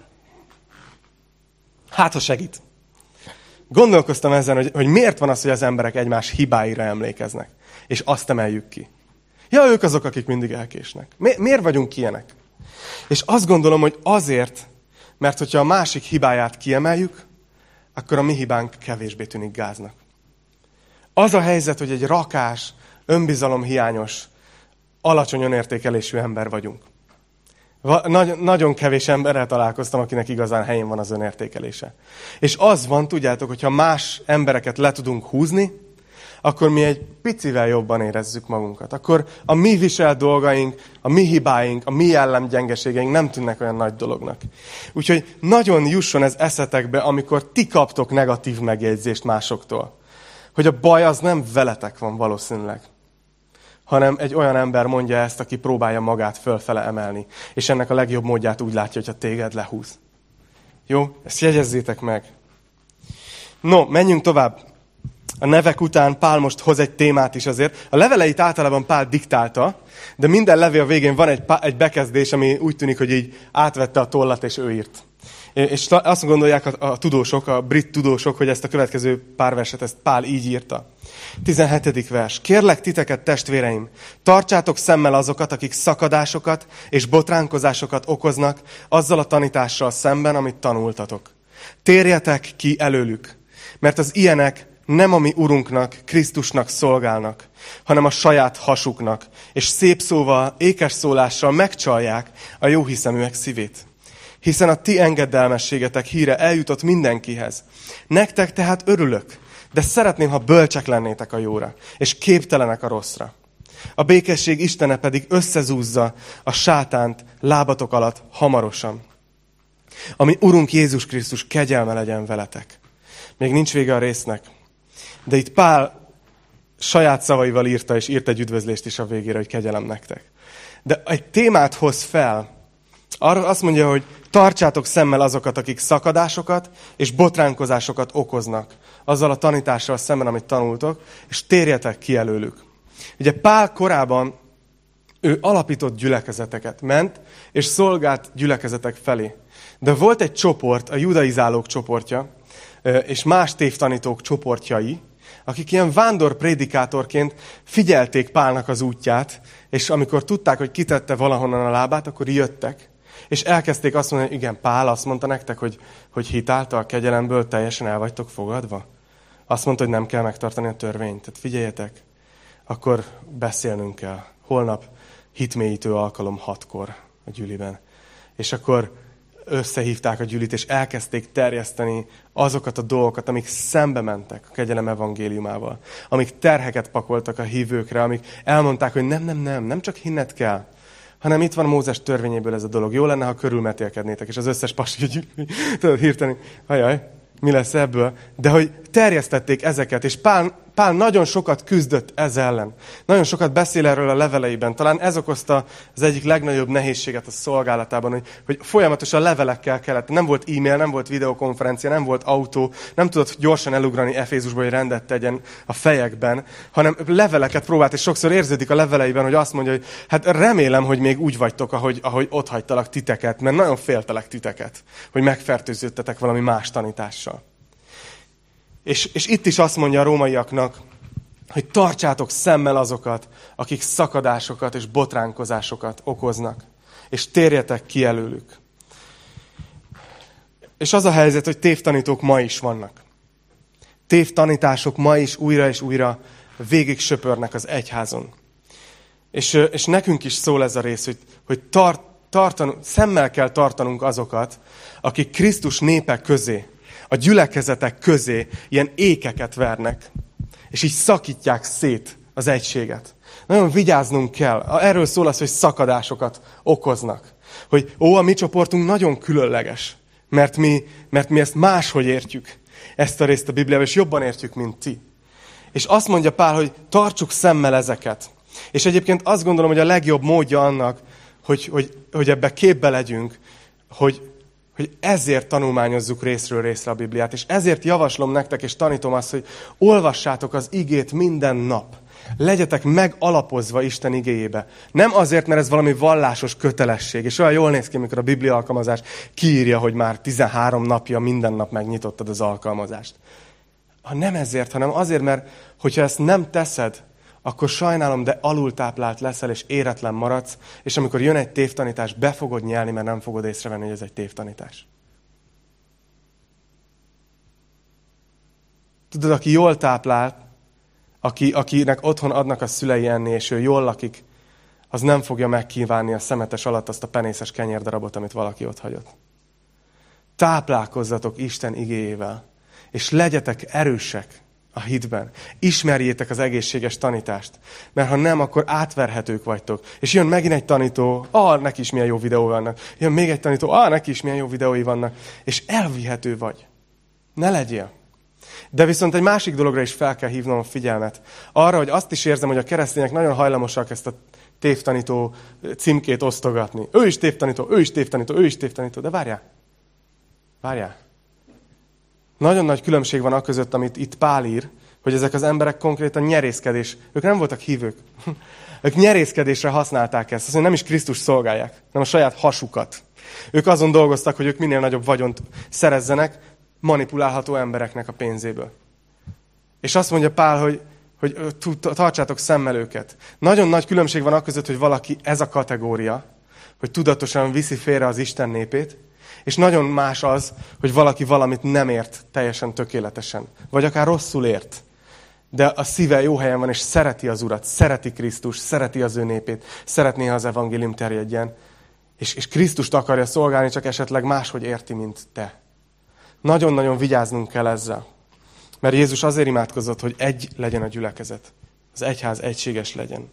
S1: Hát, ha segít. Gondolkoztam ezen, hogy, hogy miért van az, hogy az emberek egymás hibáira emlékeznek, és azt emeljük ki. Ja, ők azok, akik mindig elkésnek. Mi, miért vagyunk ilyenek? És azt gondolom, hogy azért, mert hogyha a másik hibáját kiemeljük, akkor a mi hibánk kevésbé tűnik gáznak. Az a helyzet, hogy egy rakás, önbizalomhiányos, alacsony önértékelésű ember vagyunk. Nagy, nagyon kevés emberrel találkoztam, akinek igazán helyén van az önértékelése. És az van, tudjátok, hogyha más embereket le tudunk húzni, akkor mi egy picivel jobban érezzük magunkat. Akkor a mi viselt dolgaink, a mi hibáink, a mi jellemgyengeségeink nem tűnnek olyan nagy dolognak. Úgyhogy nagyon jusson ez eszetekbe, amikor ti kaptok negatív megjegyzést másoktól. Hogy a baj az nem veletek van valószínűleg, hanem egy olyan ember mondja ezt, aki próbálja magát fölfele emelni. És ennek a legjobb módját úgy látja, hogyha téged lehúz. Jó? Ezt jegyezzétek meg. No, menjünk tovább. A nevek után Pál most hoz egy témát is azért. A leveleit általában Pál diktálta, de minden levél végén van egy, egy bekezdés, ami úgy tűnik, hogy így átvette a tollat, és ő írt. És azt gondolják a, a tudósok, a brit tudósok, hogy ezt a következő pár verset, ezt Pál így írta. 17. vers. Kérlek titeket, testvéreim, tartsátok szemmel azokat, akik szakadásokat és botránkozásokat okoznak azzal a tanítással szemben, amit tanultatok. Térjetek ki előlük, mert az ilyenek nem a mi Urunknak, Krisztusnak szolgálnak, hanem a saját hasuknak, és szép szóval, ékes szólással megcsalják a jóhiszeműek szívét hiszen a ti engedelmességetek híre eljutott mindenkihez. Nektek tehát örülök, de szeretném, ha bölcsek lennétek a jóra, és képtelenek a rosszra. A békesség Istene pedig összezúzza a sátánt lábatok alatt hamarosan. Ami Urunk Jézus Krisztus kegyelme legyen veletek. Még nincs vége a résznek. De itt Pál saját szavaival írta, és írt egy üdvözlést is a végére, hogy kegyelem nektek. De egy témát hoz fel. Arra azt mondja, hogy Tartsátok szemmel azokat, akik szakadásokat és botránkozásokat okoznak, azzal a tanítással szemben, amit tanultok, és térjetek ki előlük. Ugye Pál korában ő alapított gyülekezeteket, ment, és szolgált gyülekezetek felé. De volt egy csoport, a judaizálók csoportja, és más tévtanítók csoportjai, akik ilyen vándor prédikátorként figyelték Pálnak az útját, és amikor tudták, hogy kitette valahonnan a lábát, akkor jöttek, és elkezdték azt mondani, hogy igen, Pál azt mondta nektek, hogy, hogy hitáltal, kegyelemből teljesen el vagytok fogadva. Azt mondta, hogy nem kell megtartani a törvényt. Tehát figyeljetek, akkor beszélnünk kell. Holnap hitmélyítő alkalom hatkor a gyűliben. És akkor összehívták a gyűlit, és elkezdték terjeszteni azokat a dolgokat, amik szembe mentek a kegyelem evangéliumával, amik terheket pakoltak a hívőkre, amik elmondták, hogy nem, nem, nem, nem csak hinnet kell, hanem itt van Mózes törvényéből ez a dolog. Jó lenne, ha körülmetélkednétek, és az összes pasi, tudod hirteni, hajaj, mi lesz ebből, de hogy terjesztették ezeket, és Pál, Pál nagyon sokat küzdött ez ellen. Nagyon sokat beszél erről a leveleiben. Talán ez okozta az egyik legnagyobb nehézséget a szolgálatában, hogy, hogy folyamatosan levelekkel kellett. Nem volt e-mail, nem volt videokonferencia, nem volt autó, nem tudott gyorsan elugrani Efézusba, hogy rendet tegyen a fejekben, hanem leveleket próbált, és sokszor érződik a leveleiben, hogy azt mondja, hogy hát remélem, hogy még úgy vagytok, ahogy, ahogy ott hagytalak titeket, mert nagyon féltelek titeket, hogy megfertőződtetek valami más tanítással. És, és itt is azt mondja a rómaiaknak, hogy tartsátok szemmel azokat, akik szakadásokat és botránkozásokat okoznak, és térjetek ki előlük. És az a helyzet, hogy tévtanítók ma is vannak. Tévtanítások ma is újra és újra végig söpörnek az egyházon. És, és nekünk is szól ez a rész, hogy, hogy tart, tartanunk, szemmel kell tartanunk azokat, akik Krisztus népe közé, a gyülekezetek közé ilyen ékeket vernek, és így szakítják szét az egységet. Nagyon vigyáznunk kell. Erről szól az, hogy szakadásokat okoznak. Hogy ó, a mi csoportunk nagyon különleges, mert mi, mert mi ezt máshogy értjük, ezt a részt a Bibliában, és jobban értjük, mint ti. És azt mondja Pál, hogy tartsuk szemmel ezeket. És egyébként azt gondolom, hogy a legjobb módja annak, hogy, hogy, hogy ebbe képbe legyünk, hogy, hogy ezért tanulmányozzuk részről részre a Bibliát, és ezért javaslom nektek, és tanítom azt, hogy olvassátok az igét minden nap. Legyetek megalapozva Isten igéjébe. Nem azért, mert ez valami vallásos kötelesség, és olyan jól néz ki, amikor a Biblia alkalmazás kiírja, hogy már 13 napja minden nap megnyitottad az alkalmazást. Ha nem ezért, hanem azért, mert hogyha ezt nem teszed, akkor sajnálom, de alultáplált leszel, és éretlen maradsz, és amikor jön egy tévtanítás, be fogod nyelni, mert nem fogod észrevenni, hogy ez egy tévtanítás. Tudod, aki jól táplált, aki, akinek otthon adnak a szülei enni, és ő jól lakik, az nem fogja megkívánni a szemetes alatt azt a penészes kenyérdarabot, amit valaki ott hagyott. Táplálkozzatok Isten igéjével, és legyetek erősek a hitben. Ismerjétek az egészséges tanítást. Mert ha nem, akkor átverhetők vagytok. És jön megint egy tanító, ah, neki is milyen jó videó vannak. Jön még egy tanító, ah, neki is milyen jó videói vannak. És elvihető vagy. Ne legyél. De viszont egy másik dologra is fel kell hívnom a figyelmet. Arra, hogy azt is érzem, hogy a keresztények nagyon hajlamosak ezt a tévtanító címkét osztogatni. Ő is tévtanító, ő is tévtanító, ő is tévtanító. De várjál. Várjál. Nagyon nagy különbség van a között, amit itt Pál ír, hogy ezek az emberek konkrétan nyerészkedés. Ők nem voltak hívők. ők nyerészkedésre használták ezt. Azt mondja, nem is Krisztus szolgálják, hanem a saját hasukat. Ők azon dolgoztak, hogy ők minél nagyobb vagyont szerezzenek manipulálható embereknek a pénzéből. És azt mondja Pál, hogy, hogy tartsátok szemmel őket. Nagyon nagy különbség van a között, hogy valaki ez a kategória, hogy tudatosan viszi félre az Isten népét, és nagyon más az, hogy valaki valamit nem ért teljesen tökéletesen. Vagy akár rosszul ért. De a szíve jó helyen van, és szereti az Urat, szereti Krisztus, szereti az ő népét, szeretné, ha az evangélium terjedjen. És, és Krisztust akarja szolgálni, csak esetleg máshogy érti, mint te. Nagyon-nagyon vigyáznunk kell ezzel. Mert Jézus azért imádkozott, hogy egy legyen a gyülekezet. Az egyház egységes legyen.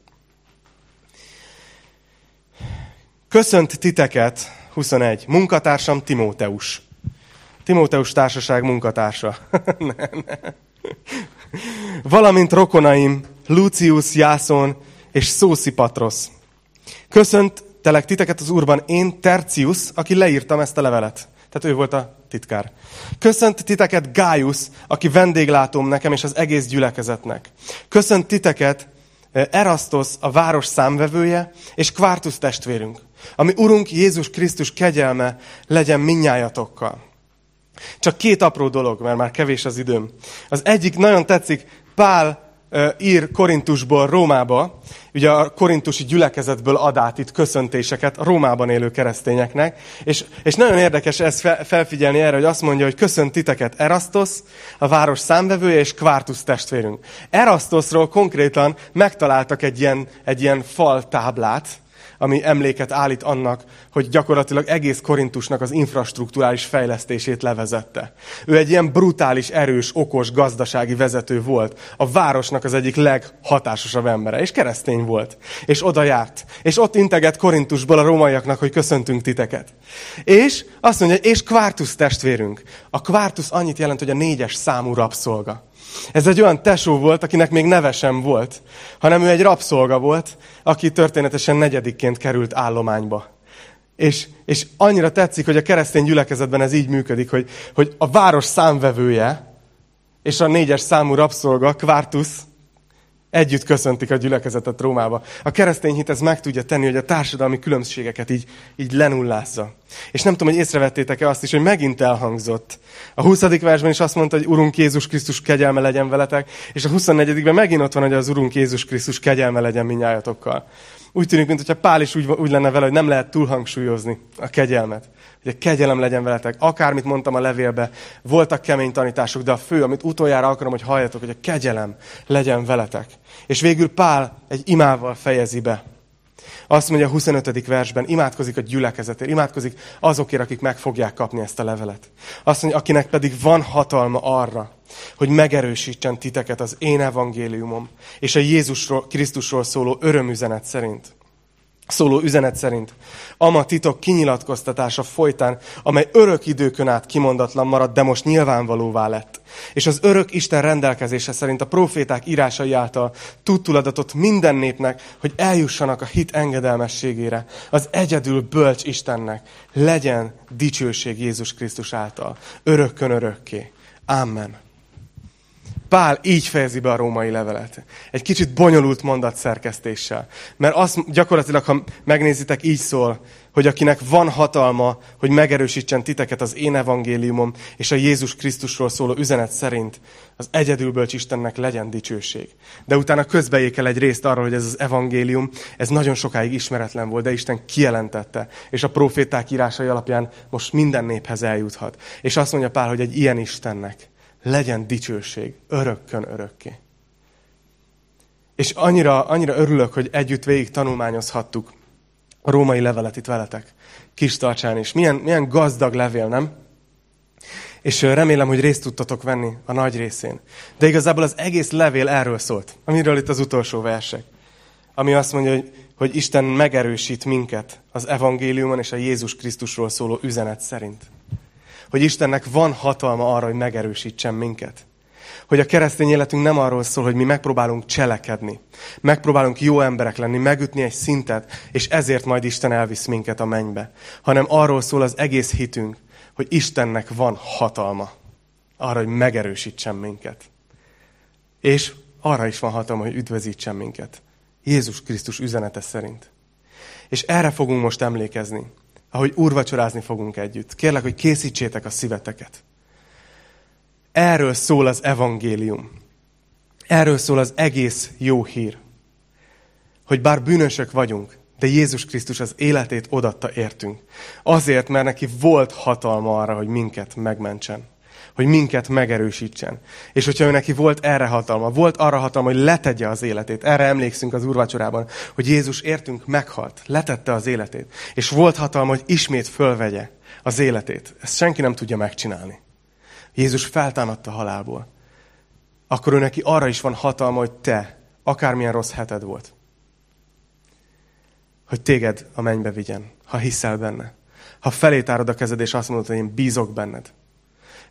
S1: Köszönt titeket 21. Munkatársam Timóteus. Timóteus társaság munkatársa. ne, ne. Valamint rokonaim Lucius, Jászon és Szószipatros. Köszönt telek titeket az úrban én, Tercius, aki leírtam ezt a levelet. Tehát ő volt a titkár. Köszönt titeket Gájus, aki vendéglátóm nekem és az egész gyülekezetnek. Köszönt titeket eh, Erastos, a város számvevője, és Kvártus testvérünk. Ami Urunk Jézus Krisztus kegyelme legyen minnyájatokkal. Csak két apró dolog, mert már kevés az időm. Az egyik nagyon tetszik, Pál ír Korintusból Rómába, ugye a korintusi gyülekezetből ad át itt köszöntéseket a Rómában élő keresztényeknek, és, és nagyon érdekes ezt felfigyelni erre, hogy azt mondja, hogy köszönt titeket Erastos, a város számvevője, és Kvártus testvérünk. Erastosról konkrétan megtaláltak egy ilyen, egy ilyen fal táblát, ami emléket állít annak, hogy gyakorlatilag egész Korintusnak az infrastruktúrális fejlesztését levezette. Ő egy ilyen brutális, erős, okos, gazdasági vezető volt. A városnak az egyik leghatásosabb embere, és keresztény volt. És oda járt. És ott integet Korintusból a rómaiaknak, hogy köszöntünk titeket. És azt mondja, és Kvártus testvérünk. A Kvártus annyit jelent, hogy a négyes számú rabszolga. Ez egy olyan tesó volt, akinek még neve sem volt, hanem ő egy rabszolga volt, aki történetesen negyedikként került állományba. És, és annyira tetszik, hogy a keresztény gyülekezetben ez így működik, hogy, hogy a város számvevője és a négyes számú rabszolga, Kvártusz, Együtt köszöntik a gyülekezetet Rómába. A keresztény hit ez meg tudja tenni, hogy a társadalmi különbségeket így, így lenullázza. És nem tudom, hogy észrevettétek-e azt is, hogy megint elhangzott. A 20. versben is azt mondta, hogy Urunk Jézus Krisztus kegyelme legyen veletek, és a 24-ben megint ott van, hogy az Urunk Jézus Krisztus kegyelme legyen minnyájatokkal. Úgy tűnik, mintha Pál is úgy, úgy lenne vele, hogy nem lehet túlhangsúlyozni a kegyelmet. Hogy a kegyelem legyen veletek. Akármit mondtam a levélbe, voltak kemény tanítások, de a fő, amit utoljára akarom, hogy halljatok, hogy a kegyelem legyen veletek. És végül Pál egy imával fejezi be. Azt mondja a 25. versben, imádkozik a gyülekezetért, imádkozik azokért, akik meg fogják kapni ezt a levelet. Azt mondja, akinek pedig van hatalma arra, hogy megerősítsen titeket az én evangéliumom, és a Jézusról, Krisztusról szóló örömüzenet szerint szóló üzenet szerint. Ama titok kinyilatkoztatása folytán, amely örök időkön át kimondatlan maradt, de most nyilvánvalóvá lett. És az örök Isten rendelkezése szerint a proféták írásai által tudtuladatot minden népnek, hogy eljussanak a hit engedelmességére, az egyedül bölcs Istennek. Legyen dicsőség Jézus Krisztus által, örökkön örökké. Amen. Pál így fejezi be a római levelet. Egy kicsit bonyolult mondat szerkesztéssel. Mert azt gyakorlatilag, ha megnézitek, így szól, hogy akinek van hatalma, hogy megerősítsen titeket az én evangéliumom és a Jézus Krisztusról szóló üzenet szerint, az egyedülbölcs Istennek legyen dicsőség. De utána közbeékel egy részt arról, hogy ez az evangélium, ez nagyon sokáig ismeretlen volt, de Isten kijelentette, és a proféták írásai alapján most minden néphez eljuthat. És azt mondja Pál, hogy egy ilyen Istennek legyen dicsőség örökkön örökké. És annyira, annyira örülök, hogy együtt végig tanulmányozhattuk a római levelet itt veletek. Kis tartsán is. Milyen, milyen gazdag levél, nem? És remélem, hogy részt tudtatok venni a nagy részén. De igazából az egész levél erről szólt, amiről itt az utolsó versek. Ami azt mondja, hogy, hogy Isten megerősít minket az evangéliumon és a Jézus Krisztusról szóló üzenet szerint hogy Istennek van hatalma arra, hogy megerősítsen minket. Hogy a keresztény életünk nem arról szól, hogy mi megpróbálunk cselekedni, megpróbálunk jó emberek lenni, megütni egy szintet, és ezért majd Isten elvisz minket a mennybe. Hanem arról szól az egész hitünk, hogy Istennek van hatalma arra, hogy megerősítsen minket. És arra is van hatalma, hogy üdvözítsen minket. Jézus Krisztus üzenete szerint. És erre fogunk most emlékezni ahogy úrvacsorázni fogunk együtt. Kérlek, hogy készítsétek a szíveteket. Erről szól az evangélium. Erről szól az egész jó hír. Hogy bár bűnösök vagyunk, de Jézus Krisztus az életét odatta értünk. Azért, mert neki volt hatalma arra, hogy minket megmentsen hogy minket megerősítsen. És hogyha ő neki volt erre hatalma, volt arra hatalma, hogy letegye az életét. Erre emlékszünk az úrvacsorában, hogy Jézus értünk meghalt, letette az életét. És volt hatalma, hogy ismét fölvegye az életét. Ezt senki nem tudja megcsinálni. Jézus feltámadta halálból. Akkor ő neki arra is van hatalma, hogy te, akármilyen rossz heted volt, hogy téged a mennybe vigyen, ha hiszel benne. Ha felétárod a kezed, és azt mondod, hogy én bízok benned,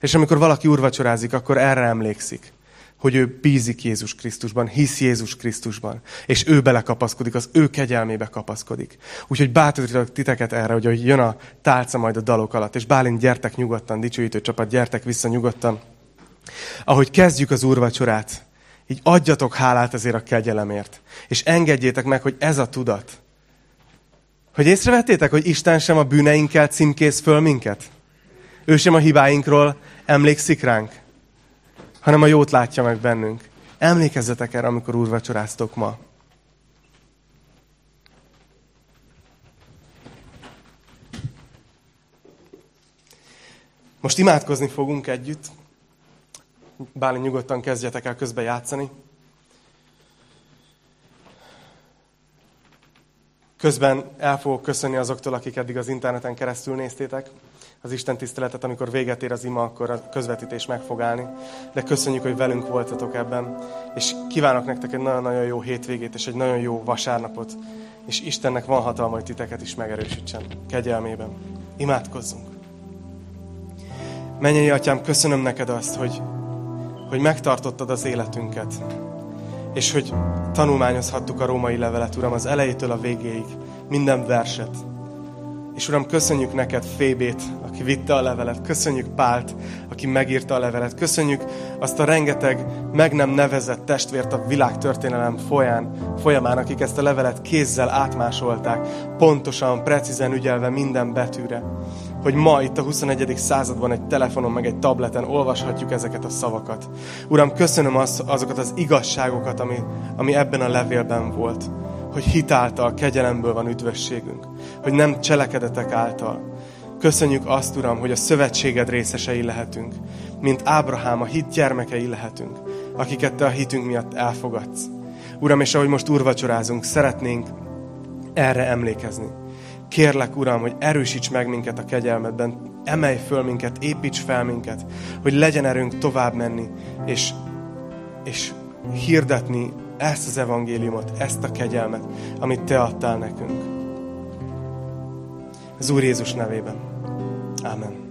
S1: és amikor valaki úrvacsorázik, akkor erre emlékszik, hogy ő bízik Jézus Krisztusban, hisz Jézus Krisztusban, és ő belekapaszkodik, az ő kegyelmébe kapaszkodik. Úgyhogy bátorítok titeket erre, hogy jön a tálca majd a dalok alatt, és Bálint, gyertek nyugodtan, dicsőítő csapat, gyertek vissza nyugodtan. Ahogy kezdjük az úrvacsorát, így adjatok hálát ezért a kegyelemért, és engedjétek meg, hogy ez a tudat, hogy észrevettétek, hogy Isten sem a bűneinkkel címkész föl minket? Ő sem a hibáinkról emlékszik ránk, hanem a jót látja meg bennünk. Emlékezzetek erre, amikor úrvacsoráztok ma. Most imádkozni fogunk együtt. Bálint nyugodtan kezdjetek el közben játszani. Közben el fogok köszönni azoktól, akik eddig az interneten keresztül néztétek az Isten tiszteletet, amikor véget ér az ima, akkor a közvetítés meg fog állni. De köszönjük, hogy velünk voltatok ebben, és kívánok nektek egy nagyon-nagyon jó hétvégét, és egy nagyon jó vasárnapot, és Istennek van hatalma, hogy titeket is megerősítsen kegyelmében. Imádkozzunk! Mennyei Atyám, köszönöm neked azt, hogy, hogy megtartottad az életünket, és hogy tanulmányozhattuk a római levelet, Uram, az elejétől a végéig, minden verset, És Uram, köszönjük neked Fébét, aki vitte a levelet. Köszönjük Pált, aki megírta a levelet. Köszönjük azt a rengeteg meg nem nevezett testvért a világtörténelem folyán, folyamán, akik ezt a levelet kézzel átmásolták, pontosan, precízen ügyelve minden betűre. Hogy ma itt a 21. században egy telefonon, meg egy tableten olvashatjuk ezeket a szavakat. Uram, köszönöm az, azokat az igazságokat, ami, ami ebben a levélben volt hogy hitáltal, kegyelemből van üdvösségünk, hogy nem cselekedetek által. Köszönjük azt, Uram, hogy a szövetséged részesei lehetünk, mint Ábrahám a hit gyermekei lehetünk, akiket Te a hitünk miatt elfogadsz. Uram, és ahogy most urvacsorázunk, szeretnénk erre emlékezni. Kérlek, Uram, hogy erősíts meg minket a kegyelmedben, emelj föl minket, építs fel minket, hogy legyen erőnk tovább menni, és, és hirdetni ezt az evangéliumot, ezt a kegyelmet, amit Te adtál nekünk. Az Úr Jézus nevében. Amen.